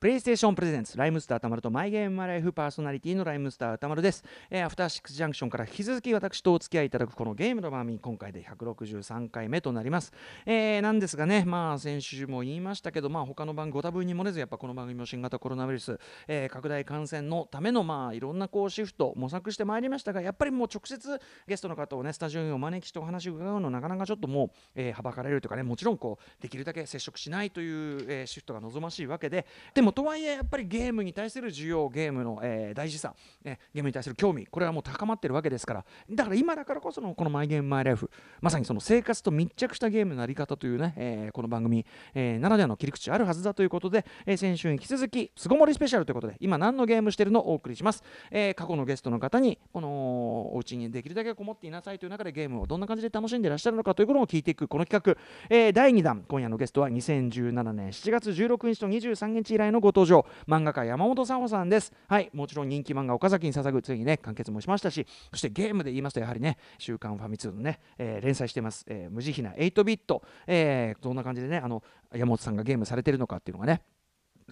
プレイステーションプレゼンツライムスター歌丸とマイゲームマライフパーソナリティのライムスター歌丸です、えー、アフターシックスジャンクションから引き続き私とお付き合いいただくこのゲームの番組今回で163回目となります、えー、なんですがねまあ先週も言いましたけどまあ他の番ご多分に漏れずやっぱこの番組も新型コロナウイルス、えー、拡大感染のためのまあいろんなこうシフト模索してまいりましたがやっぱりもう直接ゲストの方をねスタジオにお招きしてお話を伺うのなかなかちょっともう、えー、はばかれるというかねもちろんこうできるだけ接触しないという、えー、シフトが望ましいわけででもとはいえやっぱりゲームに対する需要ゲームの、えー、大事さ、えゲームに対する興味これはもう高まってるわけですから。だから今だからこそのこの「マイ・ゲーム・マイ・ライフ」まさにその生活と密着したゲームのあり方というね、えこの番組、えならではの切り口あるはずだということで、え先週に引き続き巣ごもりスペシャルということで今何のゲームしてるのをお送りします、え過去のゲストの方にこのお家にできるだけこもっていなさいという中でゲームをどんな感じで楽しんでいらっしゃるのかということを聞いていくこの企画、え第2弾今夜のゲストは2017年7月16日と23日以来ののご登場。漫画家山本沙穂さんです。はい。もちろん人気漫画岡崎に捧ぐついにね完結もしましたしそしてゲームで言いますとやはりね週刊ファミ通のね、えー、連載してます、えー、無慈悲な8ビット、えー、どんな感じでねあの山本さんがゲームされてるのかっていうのがね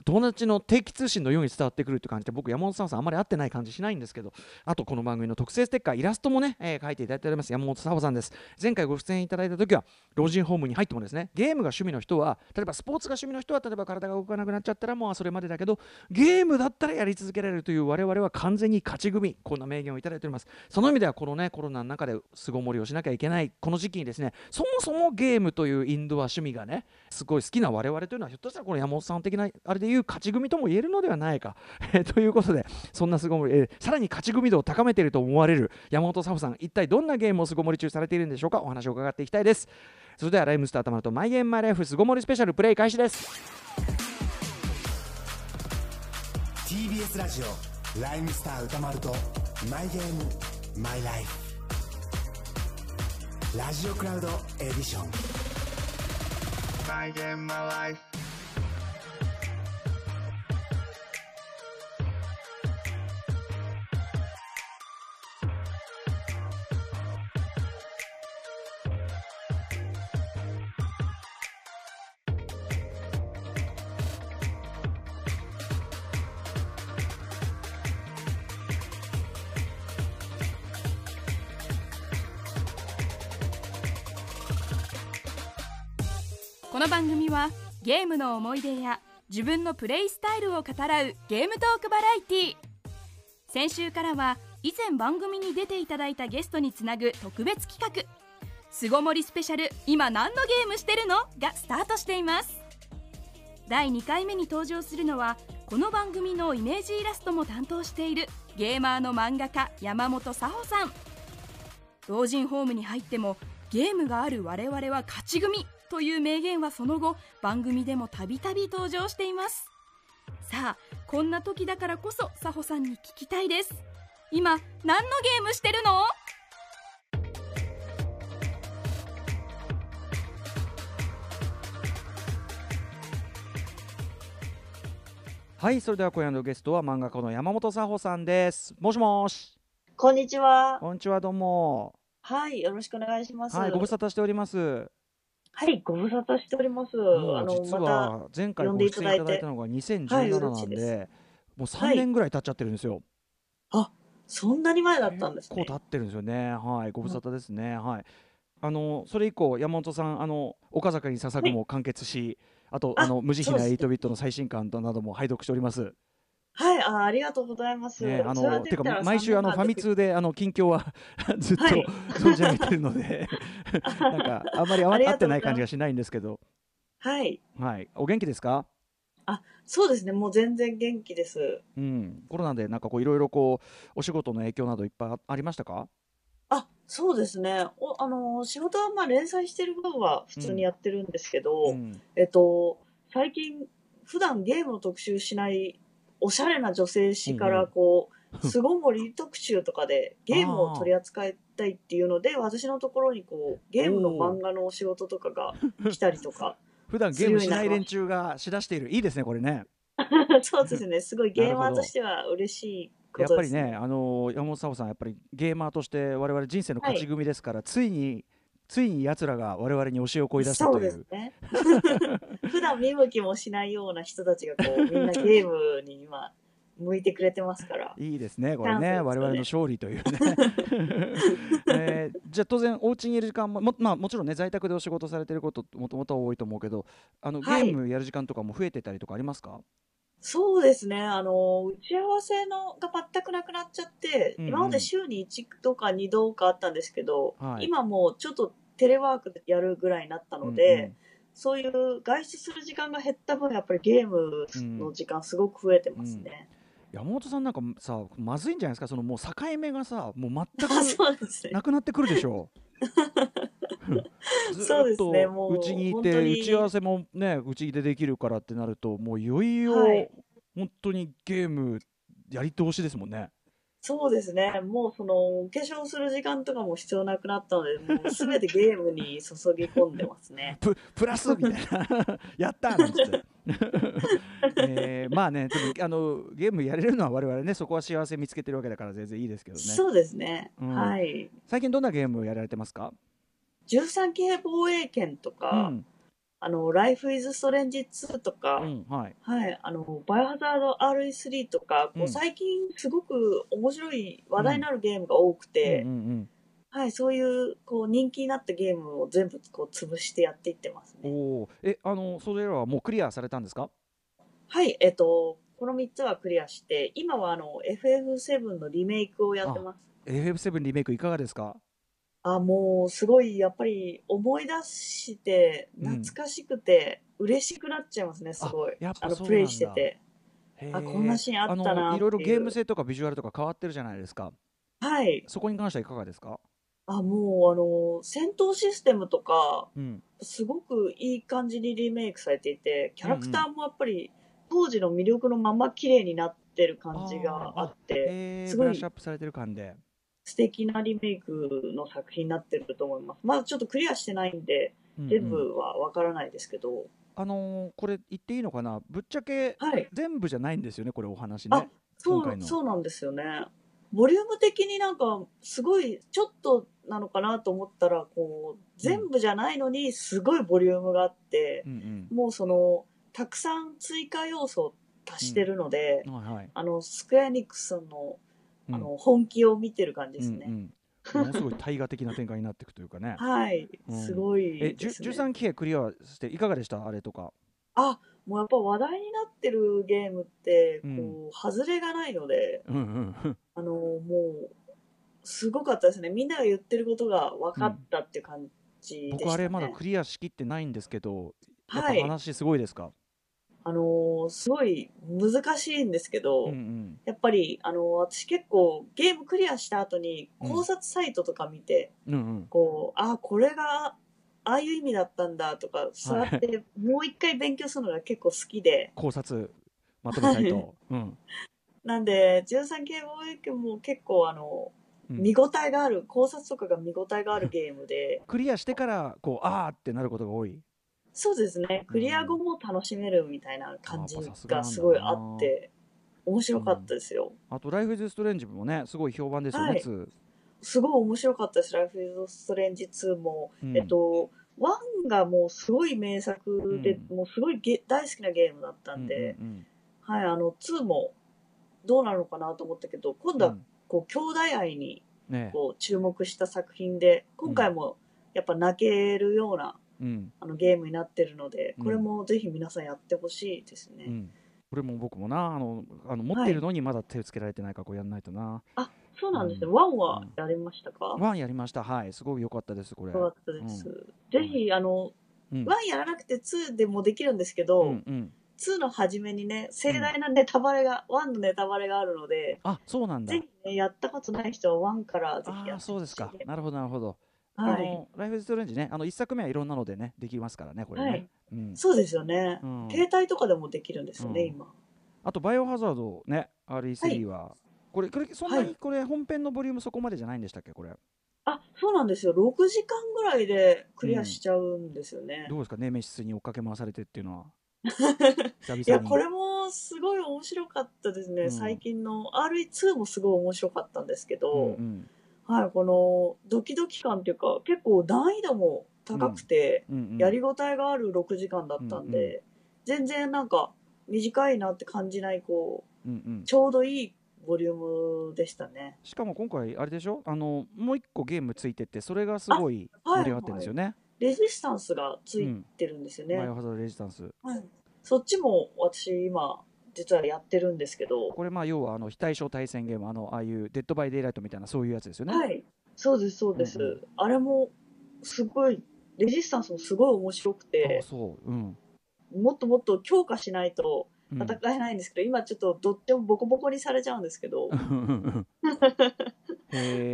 友達の定期通信のように伝わってくるって感じで僕山本さんさんあんまり会ってない感じしないんですけどあとこの番組の特製ステッカーイラストもね、えー、書いていただいております。山本沙穂さんです。前回ご出演いただいた時は老人ホームに入ってもですね。ゲームが趣味の人は例えばスポーツが趣味の人は例えば体が動かなくなっちゃったらもうそれまでだけどゲームだったらやり続けられるという我々は完全に勝ち組。こんな名言をいただいております。その意味ではこのねコロナの中で巣ごもりをしなきゃいけないこの時期にですねそもそもゲームというインドア趣味がねすごい好きな我々というのはひょっとしたらこの山本さん的なあれでいう勝ち組とも言えるのではないか。え ということで、そんな巣ごもり、えー、さらに勝ち組度を高めていると思われる山本沙穂さん、一体どんなゲームを巣ごもり中されているんでしょうか、お話を伺っていきたいです。それでは、ライムスターたまると、マイゲームマイライフ巣ごもりスペシャルプレイ開始です。TBS ラジオ、ライムスター歌丸と、マイゲームマイライフ。ラジオクラウドエディション。マイゲーゲームの思い出や自分のプレイスタイルを語らうゲームトークバラエティ先週からは以前番組に出ていただいたゲストにつなぐ特別企画「巣ごもりスペシャル今何のゲームしてるの?」がスタートしています。第2回目に登場するのはこの番組のイメージイラストも担当しているゲーマーの漫画家山本沙穂さん。老人ホームに入ってもゲームがある我々は勝ち組。という名言はその後番組でもたびたび登場しています。さあこんな時だからこそ佐穂さんに聞きたいです。今何のゲームしてるの？はいそれでは今夜のゲストは漫画家の山本佐穂さんです。もしもし。こんにちは。こんにちはどうも。はいよろしくお願いします。はいご無沙汰しておりますはい、ご無沙汰しております。あの実は前回ご出演いただいたのが2017なんで、もう3年ぐらい経っちゃってるんですよ。あ、そんなに前だったんですね。こう経ってるんですよね。はい、ご無沙汰ですね。はい。あのそれ以降山本さんあの岡坂に捧ぐも完結し、あとあの無慈悲な8ビットの最新刊なども拝読しております。はい、あありがとうございます。ね、あのてか毎週あのファミ通であの近況は ずっと存じ上げてるので、なんかあんまり合ってない感じがしないんですけど。はい。はい。お元気ですか？あ、そうですね。もう全然元気です。うん。コロナでなんかこういろいろこうお仕事の影響などいっぱいありましたか？あ、そうですね。おあの仕事はまあ連載してる分は普通にやってるんですけど、うん、えっと最近普段ゲームの特集しないおしゃれな女性誌からこう、巣ごもり特集とかで ゲームを取り扱いたいっていうので、私のところにこう、ゲームの漫画のお仕事とかが 来たりとか。普段ゲームしない連中がしだしている。いいですね、これね。そうですね。すごいゲーマーとしては嬉しいやっぱりね、あの山本沙穂さん、やっぱりゲーマーとして我々人生の勝ち組ですから、はい、ついについに奴らが我々に教えをこい出したという。そうですね。普段見向きもしないような人たちがこうみんなゲームに今向いてくれてますから。いいですね、これね、ね。我々の勝利というね。えーじゃあ当然、お家にいる時間もも,、まあ、もちろんね、在宅でお仕事されてること、もともとは多いと思うけど、あのゲはい。ームやる時間とかも増えてたりとかありますか、そうですね。あの、打ち合わせのが全くなくなっちゃって、うんうん今まで週に1度か2度かあったんですけど、はい今もうちょっとテレワークでやるぐらいになったので、そういう外出する時間が減った分、やっぱりゲームの時間すごく増えてますね。山本さんなんかさ、まずいんじゃないですか、そのもう境目がさ、もう全あく そうですね。なくなってくるでしょ？う。ずそうですーっとううちにいて、本当に打ち合わせもね、うちでできるからってなると、もういよいよ、はい本当にゲームやり通しですもんね。そうですね。もうその、お化粧する時間とかも必要なくなったので、もうすべてゲームに注ぎ込んでますね。ププラスみたいな やったーなんつって、えーまあねでもあのゲームやれるのは我々ねそこは幸せ見つけてるわけだから全然いいですけどねそうですね。うんはい。最近どんなゲームをやられてますか、13系防衛権とうか、ん。あの、Life is Strange 2とか、うんはい、はい、あの、バイオハザード RE3 とか、こう最近すごく面白い話題になるゲームが多くて、うんうんはい、そういう、こう、人気になったゲームを全部、こう、潰してやっていってますうん、ね。おー。えあのそれらはもうクリアされたんですか？はい、えっと、この3つはクリアして、今はあの、FF7 のリメイクをやってます。FF7 リメイクいかがですか？あ、もう、すごい、やっぱり、思い出して、うん懐かしくて、嬉しくなっちゃいますね、すごい。やっぱあの、プレイしてて。あこんなシーンあったなのっていろいろゲーム性とかビジュアルとか変わってるじゃないですか。はい。そこに関してはいかがですか？あ、もう、あの、戦闘システムとか、うん。すごくいい感じにリメイクされていて、キャラクターもやっぱり、当時の魅力のまま綺麗になってる感じがあって、えー、すごいブラッシュアップされてる感で素敵なリメイクの作品になってると思います。まだちょっとクリアしてないんで、全うんうん。部はわからないですけど、あのーこれ言っていいのかな？ぶっちゃけはい。全部じゃないんですよねこれお話あねそう、そうなんですよね。ボリューム的になんか、すごい、ちょっとなのかなと思ったら、こう、全部じゃないのに、すごいボリュームがあって、うんもうその、たくさん追加要素を足してるので、うん。はいはい。あの、スクエアエニックスさんの、うん。あの、本気を見てる感じですね。うんうん。ものすごい大河的な展開になっていくというかね。はい、うん。すごいですね。13期クリアしていかがでした？あれとか。あ、もうやっぱ話題になってるゲームって、うん。こう、外れがないので、うんうんうん。あの、もう、すごかったですね。みんなが言ってることが分かったっていう感じでした、ね。僕あれまだクリアしきってないんですけどやっぱはい。話すごいですか、あのーすごい難しいんですけど、うんうん。やっぱり、あのー私結構ゲームクリアした後にうん考察サイトとか見て、うんうん。こう、あ、これが、ああいう意味だったんだとか、そうやってもう一回勉強するのが結構好きで、考察まとめたいと、うん。なんで、13系防衛権も結構あの、うん。見応えがある、考察とかが見応えがあるゲームで、クリアしてからこうあーってなることが多いそうですね、クリア後も楽しめるみたいな感じがすごいあって、面白かったですよ。あと「ライフ・イズ・ストレンジ」もねすごい評判ですよ。ね、はい。2すごい面白かったです、ライフ・イズ・ストレンジ2も。うん。えっと、1がもうすごい名作で、うもうすごいゲ大好きなゲームだったんで、うんうんはい、あの、2もどうなるのかなと思ったけど、今度はうん。こう、兄弟愛にねこう注目した作品で、今回もやっぱ泣けるようなうん。あのゲームになってるので、うん。これもぜひ皆さんやってほしいですね。うん、これも僕もなあのあの持ってるのにまだ手をつけられてないからこうやんないとな、あ、そうなんですね。うん。ワンはやりましたか、ワンやりました。はい。すごい良かったですこれ。よかったです。ぜひ、あの、うん。ワンやらなくて2でもできるんですけど、うんうん。2の初めにね、盛大なネタバレが、ワンのネタバレがあるので、あそうなんだ。ぜひね、やったことない人はワンからぜひああやってほしいそうですか。なるほどなるほど、はい。ライフ・ストレンジね。あの一作目はいろんなのでねできますからねこれね、はい。うん、そうですよね、うん。携帯とかでもできるんですよね、うん。今。あとバイオハザードね RE3 は、これこれそんなはい。にこれ本編のボリュームそこまでじゃないんでしたっけこれ。あ、そうなんですよ。6時間ぐらいでクリアしちゃうんですよね。どうですか？ネメシスに追っかけ回されてっていうのは。いや、これもすごい面白かったですね。うん。最近の RE2 もすごい面白かったんですけど、うんうんはい、このドキドキ感っていうか、結構難易度も高くて、うんうんやりごたえがある6時間だったんで、うん全然なんか短いなって感じない、こうんうん。う、ちょうどいいボリュームでしたね。しかも今回あれでしょ？あのもう一個ゲームついてってそれがすごい盛り上がってるんですよね、レジスタンスがついてるんですよね。バイオハザードレジスタンス。はい、そっちも私今、実はやってるんですけど、これまあ要はあの非対称対戦ゲームあのああいうデッドバイデイライトみたいなそういうやつですよね、はい、そうです、そうです。うんうあれも、すごい、レジスタンスもすごい面白くあて、そううん、もっともっと強化しないとうん、戦えないんですけど、今ちょっとどっちもボコボコにされちゃうんですけど、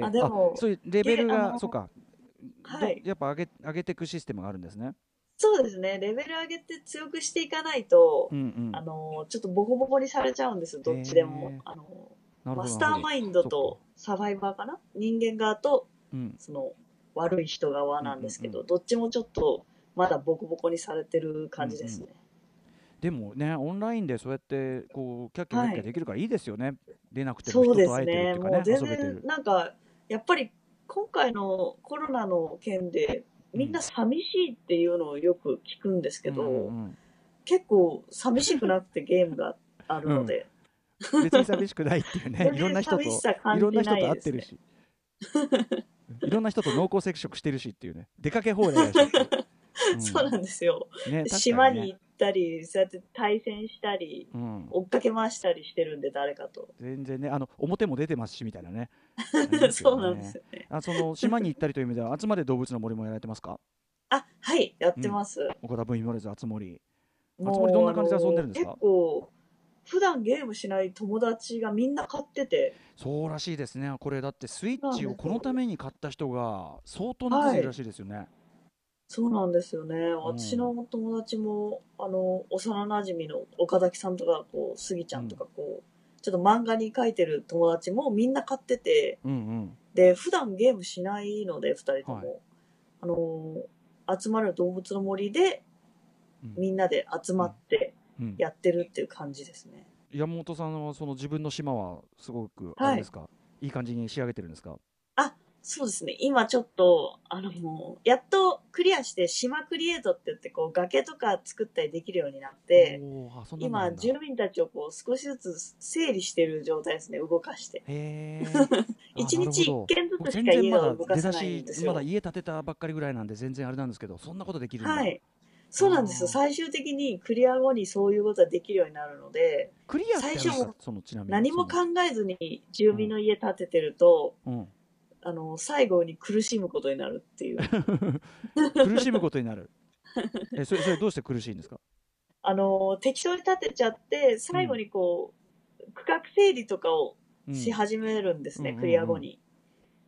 あでもそういうレベルがそうか、はい。どやっぱ上げ上げていくシステムがあるんですねそうですね、レベル上げて強くしていかないと、うんうん。あの、ちょっとボコボコにされちゃうんです、どっちでも。へー。あの、マスターマインドそとサバイバーかな？人間側と、うん。その、悪い人側なんですけど、うんうん。どっちもちょっと、まだボコボコにされてる感じですね。でもねオンラインでそうやってこうキャッキャキャできるからいいですよね、出なくてもそうです人と会えてるってね。いうかねもう全遊べてる。然、なんか、やっぱり今回のコロナの件で、みんな寂しいっていうのをよく聞くんですけど、うんうん結構寂しくなくてゲームがあるので、うん。別に寂しくないっていうね。全いろんな人といろんな人と。会ってるし。いろんな人と濃厚接触してるしっていうね。出かけ放題だし、うん。そうなんですよ。ね島ね。に行ったり、そうやって対戦したり、うん、追っかけ回したりしてるんで、誰かと。全然ねあの表も出てますしみたいなね。ありますよそうねなんですよね。あその島に行ったりという意味では集まれ動物の森もやられてますか？あ、はい、やってます。岡田 V モレズ集まりもうつ森どんな感じで遊んでるんですか？結構、普段ゲームしない友達がみんな買ってて、そうらしいですね。これだってスイッチをこのために買った人が相当な数いるらしいですよね、そうなんですよね。私の友達も、あの、幼馴染の岡崎さんとか、こう、スギちゃんとか、こう、ちょっと漫画に書いてる友達もみんな買ってて、うんうん。で、普段ゲームしないので、二人とも。はい。あの、集まる動物の森で、うん。みんなで集まってうん。やってるっていう感じですね。山本さんはその自分の島はすごくはい。あれですか、い、い感じに仕上げてるんですか？そうですね。今ちょっと、あの、もうやっとクリアして、島クリエイトって言って、こう、崖とか作ったりできるようになって、今、住民たちをこう、少しずつ整理してる状態ですね、動かして。へえ 一日一軒ずつしか家を動かさ出だしないんですよ。まだ家建てたばっかりぐらいなんで全然あれなんですけどそんなことできるんだ、はい。そうなんですよ。最終的にクリア後にそういうことができるようになるので、クリア最初そのちなみに何も考えずに住民の家建ててると、そのうんあの、最後に苦しむことになるっていう。苦しむことになる えそれそれどうして苦しいんですか？あの、適当に建てちゃって、最後にこう、区画整理とかをうんし始めるんですね、うんクリア後に。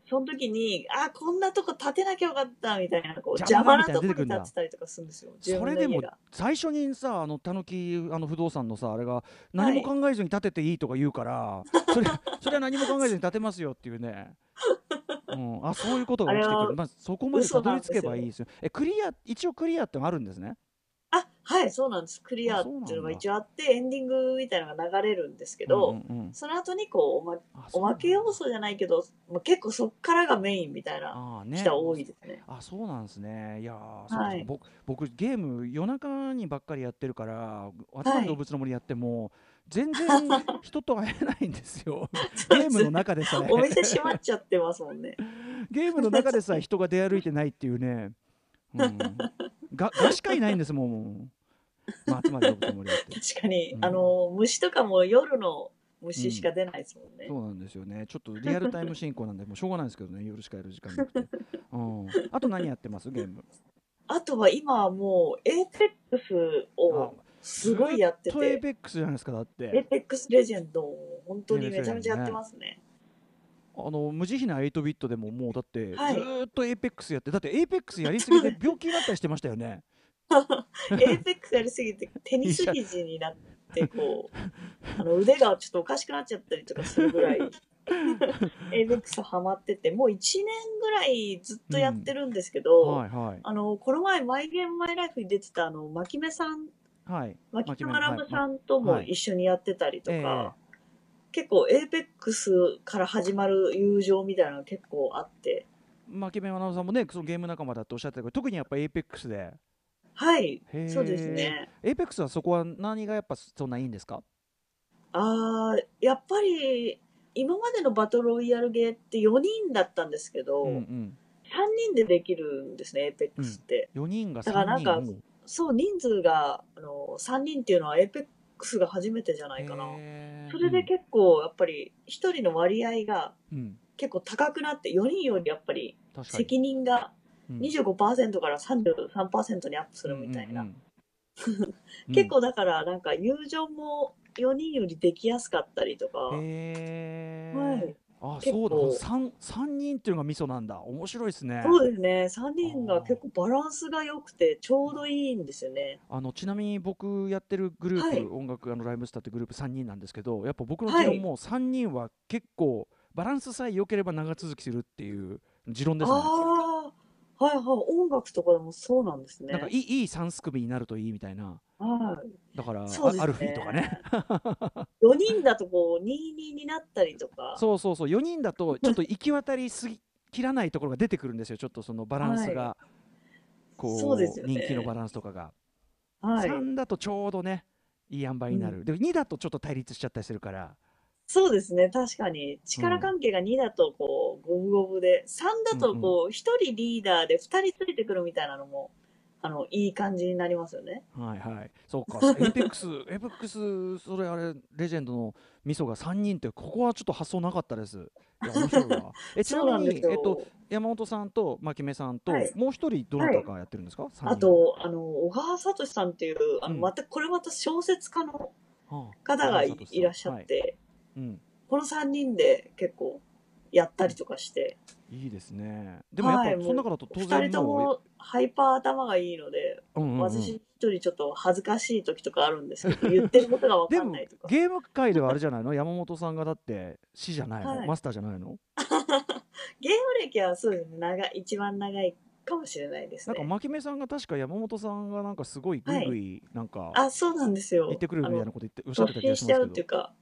その時に、あ、こんなとこ建てなきゃよかった、みたいな、こう、邪魔なとこみたいなの出てたりとかするんですよ。住それでも。最初にさあのたぬきあの不動産のさあれが何も考えずに建てていいとか言うから、それそれは何も考えずに建てますよっていうね、うん、あそういうことが起きてくる、まあ、そこまでたどり着けばいいですよ。えクリア一応クリアってのあるんですね？あ、はい、そうなんです。クリアっていうのが一応あって、エンディングみたいなのが流れるんですけど、うんうんうん。その後にこう、おまおまけ要素じゃないけど、まあ、結構そっからがメインみたいな人は多いですね。あそうなんですね。いやはい。僕僕ゲーム夜中にばっかりやってるから集まる動物の森やっても、全然人と会えないんですよ。ゲームの中でさえ。お店閉まっちゃってますもんね。ゲームの中でさえ人が出歩いてないっていうね、うん、ががしかいないんですもん、まあ、集まる動物の森だって。確かに、うん。あの、虫とかも夜の虫しか出ないですもんね。そうなんですよね。ちょっとリアルタイム進行なんでもうしょうがないですけどね。夜しかやる時間なくて、うん、あと何やってます？ゲーム。あとは今はもう、エーペックスをすごいやってて、トエペックスじゃないですかだっエーてペックスレジェンドを本当にめちゃめちゃやってますね。あの無慈悲な8ビットでももうだってずっとエーペックスやってだってエーペックスやりすぎて病気になったりしてましたよね。エーペックスやりすぎてテニス肘になって、こう、あの腕がちょっとおかしくなっちゃったりとかするぐらい、エーペックスハマってて、もう1年ぐらいずっとやってるんですけど、はいはい。あの、この前、マイゲームマイライフに出てた、あの、マキメさん、はい。マキメマラブさん。とも一緒にやってたりとはい。か、結構エーペックスから始まる友情みたいなのが結構あって。万城目学さんもねそのゲーム仲間だっておっしゃってたけど特にやっぱエイペックスで。はい。そうですね。エイペックスはそこは何がやっぱそんないいんですか？あー、やっぱり、今までのバトルロイヤルゲーって4人だったんですけど、うんうん。3人でできるんですね、エーペックスって。4人が3だからなんかそう、人数が、あの、3人っていうのはエーペックスが初めてじゃないかな。それで結構、やっぱり、1人の割合が結構高くなって、4人よりやっぱり責任がうん。25%から33%にアップするみたいな。結構だから、なんか友情も4人よりできやすかったりとか、はいあそうだ。三三人っていうのがミソなんだ。面白いですね。そうですね、3人が結構バランスが良くて、ちょうどいいんですよね。あのちなみに僕やってるグループ、はい。音楽あのライブスターってグループ3人なんですけどやっぱ僕のはい。持論も3人は結構バランスさえ良ければ長続きするっていう持論ですね。ああ、はいはい、音楽とかでもそうなんですね。なんかいいいい3組になるといいみたいな。はい。だから、ね。アルフィーとかね。4人だとこう、22になったりとか。そうそうそう。4人だとちょっと行き渡りすぎ切らないところが出てくるんですよ。ちょっとそのバランスが、はこうね。人気のバランスとかが、はい。3だとちょうどねいい塩梅になる、うで2だとちょっと対立しちゃったりするからそうですね、確かに。力関係が2だとこう、五分五分で、3だとこう、1人リーダーで2人ついてくるみたいなのも、あの、いい感じになりますよね。はいはい、そうか、エイペックス、エイペックス、それあれ、レジェンドのミソが3人って、ここはちょっと発想なかったです。いや、面白いわ。え、ちそうなみに、なんですよ。えっと、山本さんと万城目さんと、はい。もう一人、どなたかやってるんですか、三人。あ、と、あの、小川哲さんっていう、あの、うん。また、これまた小説家のはあ。方がい小川聡さん。い。らっしゃって、はいうん、この3人で結構やったりとかして、いいですね。でもやっぱ、はいその中だと当2然人ともハイパー頭がいいので、うんうんうん私一人ちょっと恥ずかしい時とかあるんですけど、言ってることがわでもかんないとか。ゲーム界ではあれじゃないの？山本さんがだって師じゃないの、はいマスターじゃないの？ゲーム歴はそうですね、長い、一番長いかもしれないですなんかね。牧目さんが確か山本さんがなんかすごいグイグイなんかあ、そうなんですよ。言ってくるみたいなこと言っておっしゃってた突気がしますけど進しちゃうっていうか、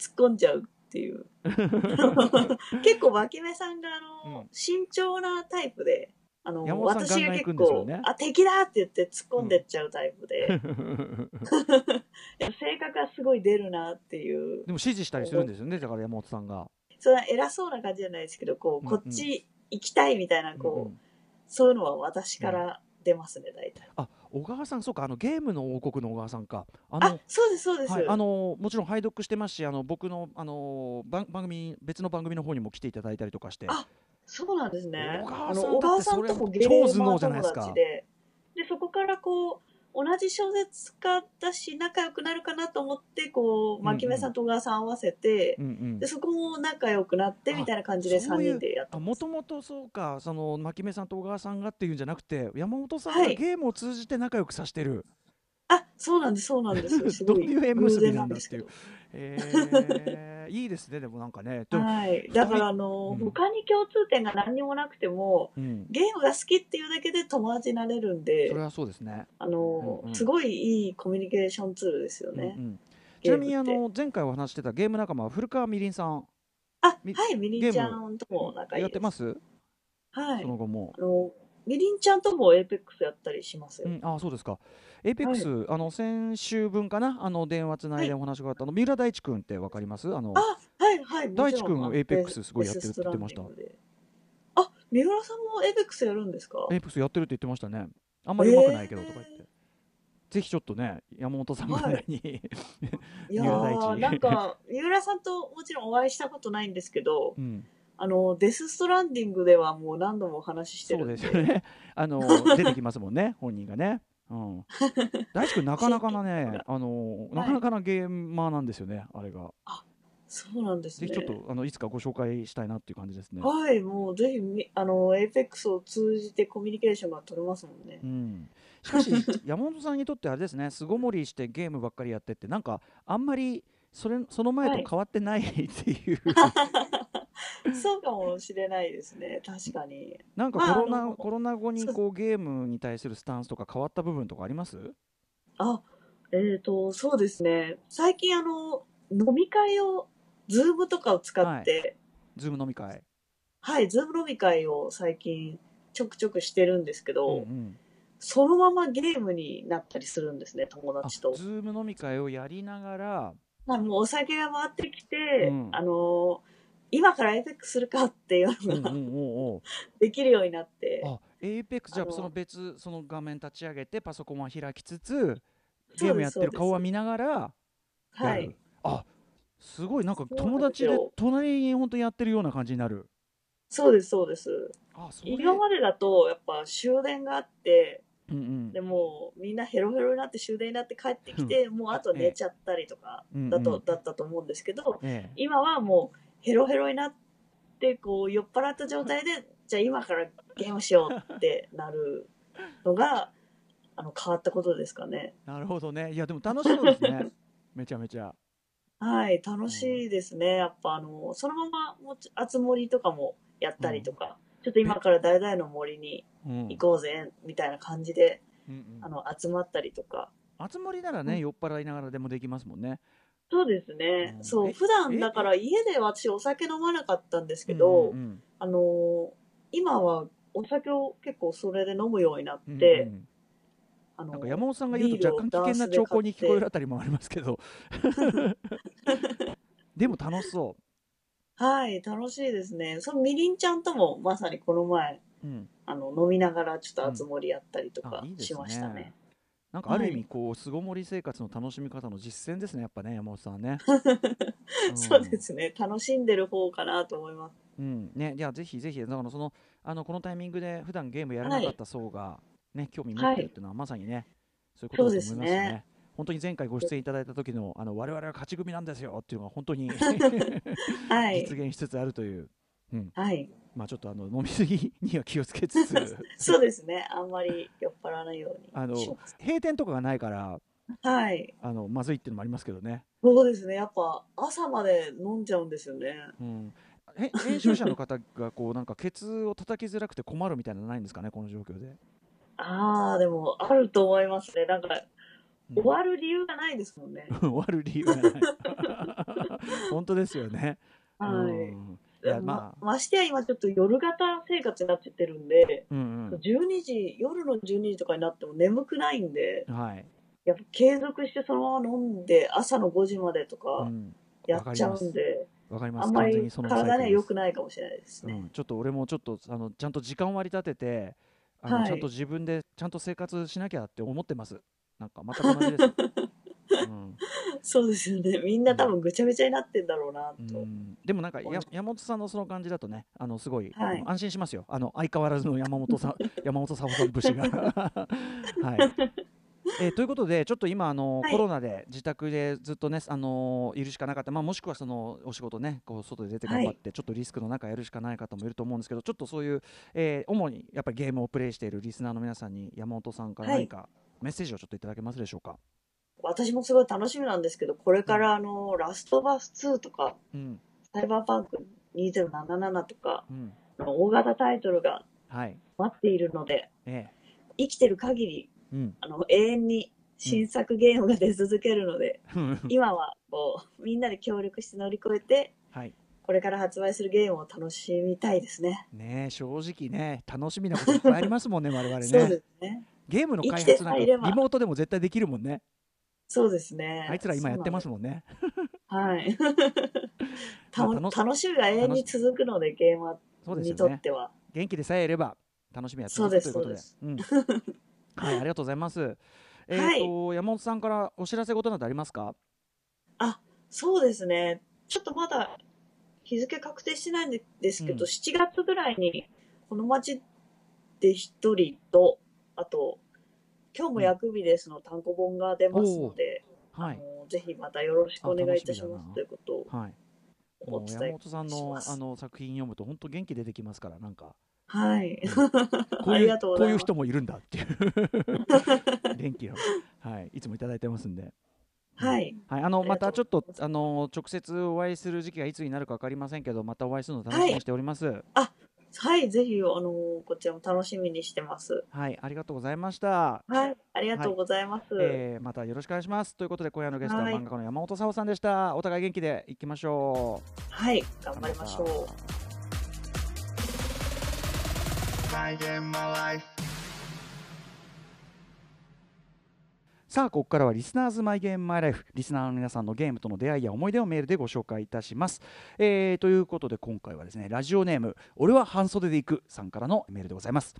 突っ込んじゃうっていう。結構、脇目さんがあの、うん慎重なタイプで、あの、山本さん私が結構、あ、敵だって言って突っ込んでっちゃうタイプで、い や性格がすごい出るなっていう、でも指示したりするんですよねだから山本さんが。それは偉そうな感じじゃないですけど、こう、こっち行きたいみたいな、こう、うんうんそういうのは私から出ますね、大体。あ小川さんそうかあのゲームの王国の小川さんかああの、そうです、そうです。はい、あのもちろん拝読してますしあの僕のあの番番組別の番組の方にも来ていただいたりとかしてあそうなんですね。小川さん小川さんとも超頭脳じゃないですかで、そこからこう、同じ小説家だし、仲良くなるかなと思って、こう、ん牧目さんと小川さん合わせて、うんうん。で、そこも仲良くなって、みたいな感じで3あそういう人でやってます。あもともとそうかその牧目さんと小川さんがっていうんじゃなくて山本さんはい。がゲームを通じて仲良くさせてる、あ、そうなんです、そうなんです。すどごいういう縁結びなんだっていう。えー、いいですねでもなんかね はい。だから、あの、うん他に共通点が何にもなくても、うん、ゲームが好きっていうだけで友達になれるんでそれ、はそうですねあの、うんうんすごいいいコミュニケーションツールですよね。うんうんちなみにあの前回お話ししてたゲーム仲間は古川みりんさんあ、みはい、みりんちゃんとも仲いい。やってます、はいそ。の後もあの、みりんちゃんともエーペックスやったりしますよ。うん、あそうですか。エイペックス、あの先週分かな、あの電話つないでお話があった、あの三浦大知君ってわかります？あのあ、はい、はい。大地君エイペックスすごいやってるって言ってました。あ、三浦さんもエーペックスやるんですか？エイペックスやってるって言ってましたね。あんまり上手くないけどとか言って。ぜひちょっとね、山本さんぐらいに、いや 三浦大知、なんか、三浦さんともちろんお会いしたことないんですけど、うん、あの、デスストランディングではもう何度もお話ししてそうるんですよね。あの 出てきますもんね、本人がね。うん、大地君なかなかなね、あのなかなかなゲーマーなんですよね、あれが。そうなんですね。ぜひちょっとあのいつかご紹介したいなっていう感じですね。はい、もうぜひみ、あの、エイペックスを通じてコミュニケーションが取れますもんねう。ん、しかし 山本さんにとってあれですね巣ごもりしてゲームばっかりやってってなんかあんまりそれその前と変わってないっていう、そうかもしれないですね、確かに。なんかまあコロナ、コロナ後にこうゲームに対するスタンスとか変わった部分とかあります？あ、えっ、と、そうですね。最近あの、飲み会をズームとかを使って、ズーム飲み会。はい、ズーム飲み会を最近ちょくちょくしてるんですけど、うんうん。そのままゲームになったりするんですね、友達と。ズーム飲み会をやりながらまあ、もうお酒が回ってきて、うん。あのー今からエイペックするかっていうのができるようになって、あエイペックスじゃあその別その画面立ち上げてパソコンは開きつつゲームやってる顔は見ながらはい。あすごいなんか友達で隣に本当にやってるような感じになる。そうです、そうです。今までだと、やっぱ終電があって、うんうん。でもうみんなヘロヘロになって終電になって帰ってきて、もうあと寝ちゃったりとかだと、うんうん。だったと思うんですけど、ええ。今はもうヘロヘロになって、こう酔っ払った状態で、じゃあ今からゲームしようってなるのが、あの、変わったことですかね。なるほどねいやでも楽しそうですね めちゃめちゃはい、楽しいですね。やっぱあの、そのままもち、あつ森とかもやったりとか、ちょっと今から誰々の森にうん行こうぜ、みたいな感じで、うんうんあの、集まったりとか。集まりならね、うん酔っ払いながらでもできますもんね。そうですね。うん。えそう、普段えだから家で私お酒飲まなかったんですけど、うんうんあの、今はお酒を結構それで飲むようになっうんて、うん。あのなんか山本さんが言うと若干危険な兆候に聞こえるあたりもありますけど。でも楽しそはい、楽しいですね。そのみりんちゃんともまさにこの前、う、うん、あの、飲みながらちょっとあつ森やったりとかあいいですしましたね。ねなんかある意味はい。こう巣ごもり生活の楽しみ方の実践ですねやっぱね山本さんはね、ん。そうですね。楽しんでる方かなと思います。うん。ね、じゃあぜひぜひだからそのあのこのタイミングで普段ゲームやらなかった層が、ね興味持ってるっていうのはまさにね、そういうことだと思いますね。ね。本当に前回ご出演いただいた時のあの我々は勝ち組なんですよっていうのが本当に はい。実。現しつつあるという、うん、はい。まあちょっとあの飲みすぎには気をつけつつ そうですね。あんまり酔っ払わないようにあの。閉店とかがないからはい。あのまずいっていうのもありますけどね、そうですね。やっぱ朝まで飲んじゃうんですよね。うん、へ編集者の方がこうなんかケツを叩きづらくて困るみたいなのないんですかねこの状況で、ああ、でもあると思いますね。なんか、うん終わる理由がないですもんね。終わる理由がない 本当ですよねはい。うんいやままあ。ましてや今ちょっと夜型生活になっちゃってるんで、うん12時、夜の12時とかになっても眠くないんで、うんはい、やっぱ継続してそのまま飲んで、朝の5時までとうかん、やっちゃうんで、わかります。あんまり体には良くないかもしれないですね。うん、ちょっと俺もちょっとあのちゃんと時間割り立ててあの、はい。ちゃんと自分でちゃんと生活しなきゃって思ってます。なんか全く同じです、う んそうですよね。みんな多分ぐちゃぐちゃになってんだろうなうと。ん、でもなんかや山本さんのその感じだとねあのすごい、はい。安心しますよ。あの相変わらずの山本さん 山本さん節が。はい。えーということで、ちょっと今、あのはい。コロナで自宅でずっとね、あのいるしかなかった、まあ、もしくはそのお仕事ね、こう外で出て頑張って、ちょっとリスクの中やるしかない方もいると思うんですけど、ちょっとそういう、えー主にやっぱりゲームをプレイしているリスナーの皆さんに、山本さんからはい。何かメッセージをちょっといただけますでしょうか？私もすごい楽しみなんですけど、これからあの、ラストバース2とか、うん、サイバーパンク2077とか、うん、大型タイトルがはい、待っているので、え生きてる限り、えうん、あの、永遠に新作ゲームが出続けるので、うん今はこう、みんなで協力して乗り越えて、はい。これから発売するゲームを楽しみたいですね。ねえ正直ね、楽しみなこといっぱいありますもんね、我々 そうでね。すね。ゲームの開発なんかリモートでも絶対できるもんね。そうですね。あいつら今やってますももんね。ん。はい。楽しみが永遠に続くので、ゲーマそうですーに。とっては。元気でさえいれば楽しみやってそうですということで。うんはい、ありがとうございます。えっ、はいと、山本さんからお知らせ事などありますか？そうですね。ちょっとまだ日付確定してないんですけど、うん7月ぐらいに、この街で一人と、あと、今日も薬日ですの単行本が出ますので、はい。ぜひまたよろしくお願いいたしますということをはい。山伝え本さんのあの作品読むと本当元気出てきますからなんかはい。こういう。こういう人もいるんだっていう 元気をはいいつもいただいてますんで。はい。はい、あのまたちょっとあの直接お会いする時期がいつになるか分かりませんけどまたお会いするのを楽しみにしております。はい、ぜひ、あのこちらも楽しみにしてます。はい、ありがとうございました。はい、ありがとうございます。はい、えー、またよろしくお願いします。ということで、今夜のゲストは漫画家の山本沙穂さんでした。お互い元気でいきましょう。はい、頑張りましょう。さあここからはリスナーズマイゲームマイライフリスナーの皆さんのゲームとの出会いや思い出をメールでご紹介いたします、えー、ということで今回はですねラジオネーム俺は半袖で行くさんからのメールでございます。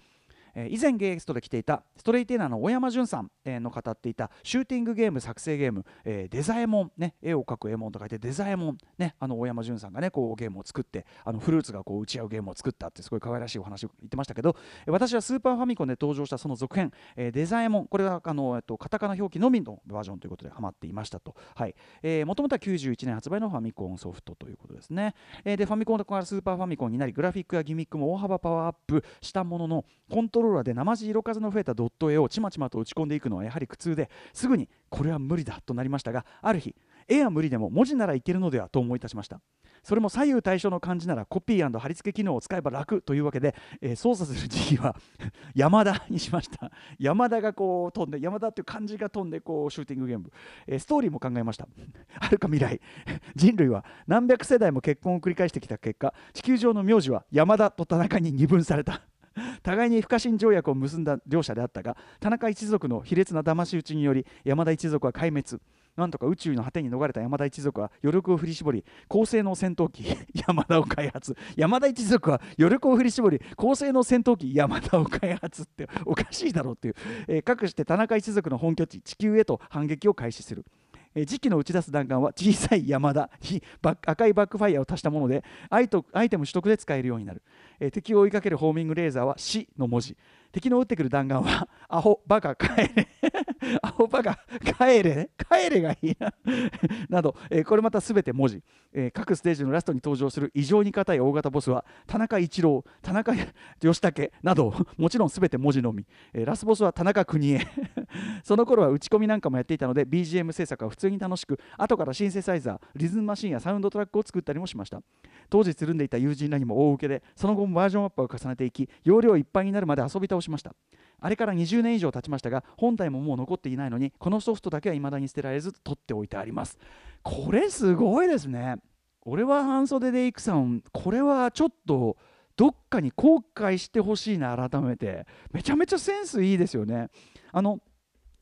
え以前ゲストで来ていたストレイテーナーの大山潤さん、えの語っていたシューティングゲーム作成ゲーム、えデザエモン、ね、絵を描くエモンと書いてデザエモン、ね、あの大山潤さんがねこうゲームを作ってあのフルーツがこう打ち合うゲームを作ったってすごい可愛らしいお話を言ってましたけど私はスーパーファミコンで登場したその続編、えデザエモンこれはあの、えっと、カタカナ表記のみのバージョンということでハマっていましたと。もともとは91年発売のファミコンソフトということですね、えでファミコンからスーパーファミコンになりグラフィックやギミックも大幅パワーアップしたもののコントローラーで生地色数の増えたドット絵をちまちまと打ち込んでいくのはやはり苦痛ですぐにこれは無理だとなりましたがある日絵は無理でも文字ならいけるのではと思い立ちました。それも左右対称の漢字ならコピー貼り付け機能を使えば楽というわけで、えー、操作する時期は山田にしました。山田がこう飛んで山田っていう漢字が飛んでこうシューティングゲーム、えー、ストーリーも考えました。はるか未来。人類は何百世代も結婚を繰り返してきた結果地球上の名字は山田と田中に二分された。互いに不可侵条約を結んだ両者であったが田中一族の卑劣な騙し討ちにより山田一族は壊滅。なんとか宇宙の果てに逃れた山田一族は余力を振り絞り高性能戦闘機 山田を開発。山田一族は余力を振り絞り高性能戦闘機山田を開発っておかしいだろうっていう、えー、かくして田中一族の本拠地地球へと反撃を開始する。え時期の打ち出す弾丸は小さい山田に赤いバックファイヤーを足したものでアイトアイテム取得で使えるようになる、え敵を追いかけるホーミングレーザーは「死」の文字。敵の打ってくる弾丸は「アホバカ帰れ」「アホバカ帰れ」「帰れ」がいいな。など、えー、これまた全て文字、えー、各ステージのラストに登場する異常に硬い大型ボスは田中一郎田中 義武などもちろん全て文字のみ、えー、ラスボスは田中邦衛。その頃は打ち込みなんかもやっていたので BGM 制作は普通に楽しく後からシンセサイザーリズムマシンやサウンドトラックを作ったりもしました。当時つるんでいた友人らにも大受けでその後もバージョンアップを重ねていき容量いっぱいになるまで遊び倒しました。あれから20年以上経ちましたが本体ももう残っていないのにこのソフトだけは未だに捨てられず取っておいてあります。これすごいですね。俺は半袖でいくさんこれはちょっとどっかに後悔してほしいな改めて。めちゃめちゃセンスいいですよね。あの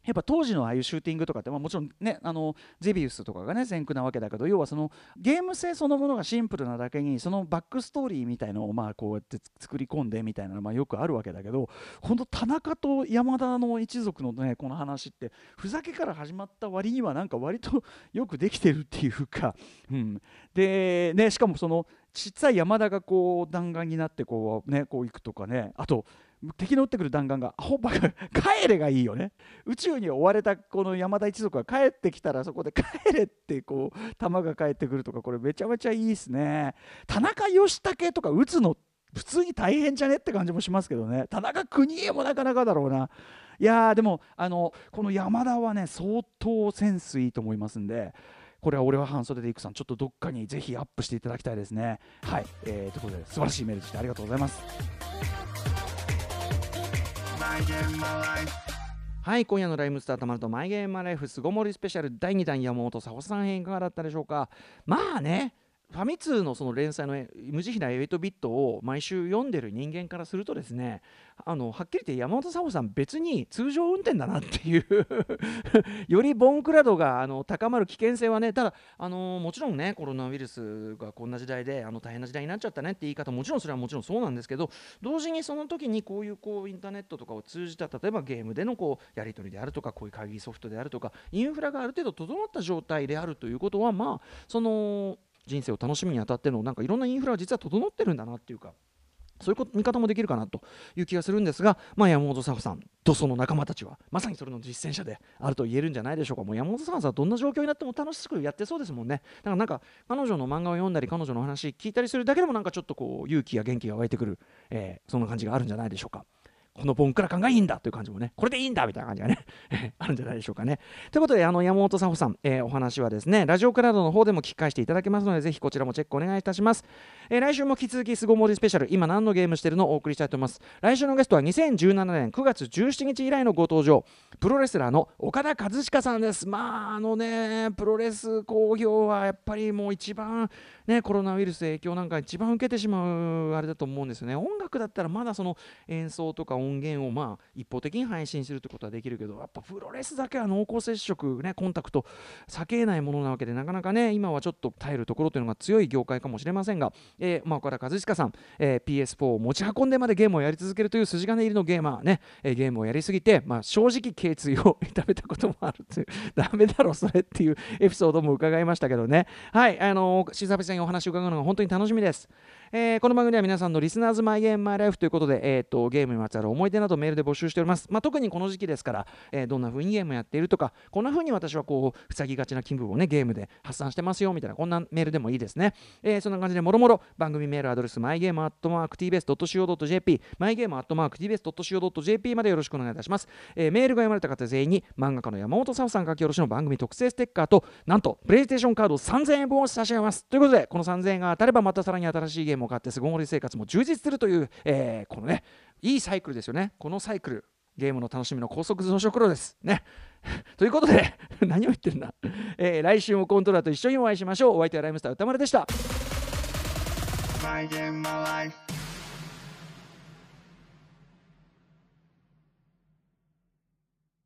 やっぱ当時のああいうシューティングとかって、まあ、もちろんねあのゼビウスとかがね先駆なわけだけど要はそのゲーム性そのものがシンプルなだけにそのバックストーリーみたいのをまあこうやって作り込んでみたいなのまあよくあるわけだけど本当田中と山田の一族のねこの話ってふざけから始まった割にはなんか割と よくできてるっていうか、うん、でねしかもそのちっちゃい山田がこう弾丸になってこうねこう行くとかねあと敵の撃ってくる弾丸がアホバカ 帰れがいいよね。宇宙に追われたこの山田一族が帰ってきたらそこで 帰れってこう弾が帰ってくるとかこれめちゃめちゃいいですね。田中義武とか撃つの普通に大変じゃねって感じもしますけどね。田中邦衛もなかなかだろうな。いやでもあのこの山田はね相当センスいいと思いますんでこれは俺は半袖でいくさんちょっとどっかにぜひアップしていただきたいですね。はい、えー、ということで素晴らしいメールでした。ありがとうございます。はい今夜のライムスターたまるとマイゲームマライフ巣ごもりスペシャル第2弾山本佐保さん編いかがだったでしょうか？まあねファミ通のその連載の無慈悲な8ビットを毎週読んでる人間からするとですねあのはっきり言って山本佐保さん別に通常運転だなっていう よりボンクラ度があの高まる危険性はねただあのもちろんねコロナウイルスがこんな時代であの大変な時代になっちゃったねって言い方もちろんそれはもちろんそうなんですけど同時にその時にこういうこうインターネットとかを通じた例えばゲームでのこうやり取りであるとかこういう会議ソフトであるとかインフラがある程度整った状態であるということはまあその人生を楽しみにあたってのなんかいろんなインフラは実は整ってるんだなっていうかそういうこと見方もできるかなという気がするんですが、まあ、山本佐穂さんとその仲間たちはまさにそれの実践者であると言えるんじゃないでしょうか。もう山本佐穂さんはどんな状況になっても楽しくやってそうですもんね。だからなんか彼女の漫画を読んだり彼女の話聞いたりするだけでもなんかちょっとこう勇気や元気が湧いてくる、えー、そんな感じがあるんじゃないでしょうか。このボンクラ感がいいんだという感じもねこれでいいんだみたいな感じがね あるんじゃないでしょうかね。ということであの山本佐穂さん、えー、お話はですねラジオクラウドの方でも聞き返していただけますのでぜひこちらもチェックお願いいたします、えー、来週も引き続き巣ごもりスペシャル今何のゲームしてるのをお送りしたいと思います。来週のゲストは2017年9月17日以来のご登場プロレスラーの岡田和親さんです。まああのねプロレス興行はやっぱりもう一番ねコロナウイルス影響なんか一番受けてしまうあれだと思うんですよね。音楽だったらまだその演奏とか音源をまあ一方的に配信するってことはできるけどやっぱプロレスだけは濃厚接触ねコンタクト避けないものなわけでなかなかね今はちょっと耐えるところというのが強い業界かもしれませんが、えー、まあ、岡田和親さん、えー、PS4 を持ち運んでまでゲームをやり続けるという筋金入りのゲーマーね、えー、ゲームをやりすぎて、まあ、正直頸椎を痛めたこともあるというダメだろそれっていうエピソードも伺いましたけどね。はいあのー、久々にお話を伺うのが本当に楽しみです。えー、この番組では皆さんのリスナーズマイゲームマイライフということで、えーと、ゲームにまつわる思い出などメールで募集しております。まあ、特にこの時期ですから、えー、どんな風にゲームやっているとか、こんな風に私はこう、塞ぎがちな気分をね、ゲームで発散してますよみたいな、こんなメールでもいいですね。えー、そんな感じで、もろもろ番組メールアドレス、マイゲームアットマーク TBS.CO.JP、マイゲームアットマーク TBS.CO.JP までよろしくお願いいたします。えー、メールが読まれた方全員に、漫画家の山本沙穂さん書き下ろしの番組特製ステッカーと、なんと、プレイステーションカード3000円分を差し上げます。ということで、この3000円が当たれば、またさらに新しいゲームも買って、すごもり生活も充実するという、えー、このねいいサイクルですよね。このサイクルゲームの楽しみの高速増殖路です。ね。ということで 何を言ってるんだ、えー、来週もコントラと一緒にお会いしましょう。お相手はライムスター歌丸でした。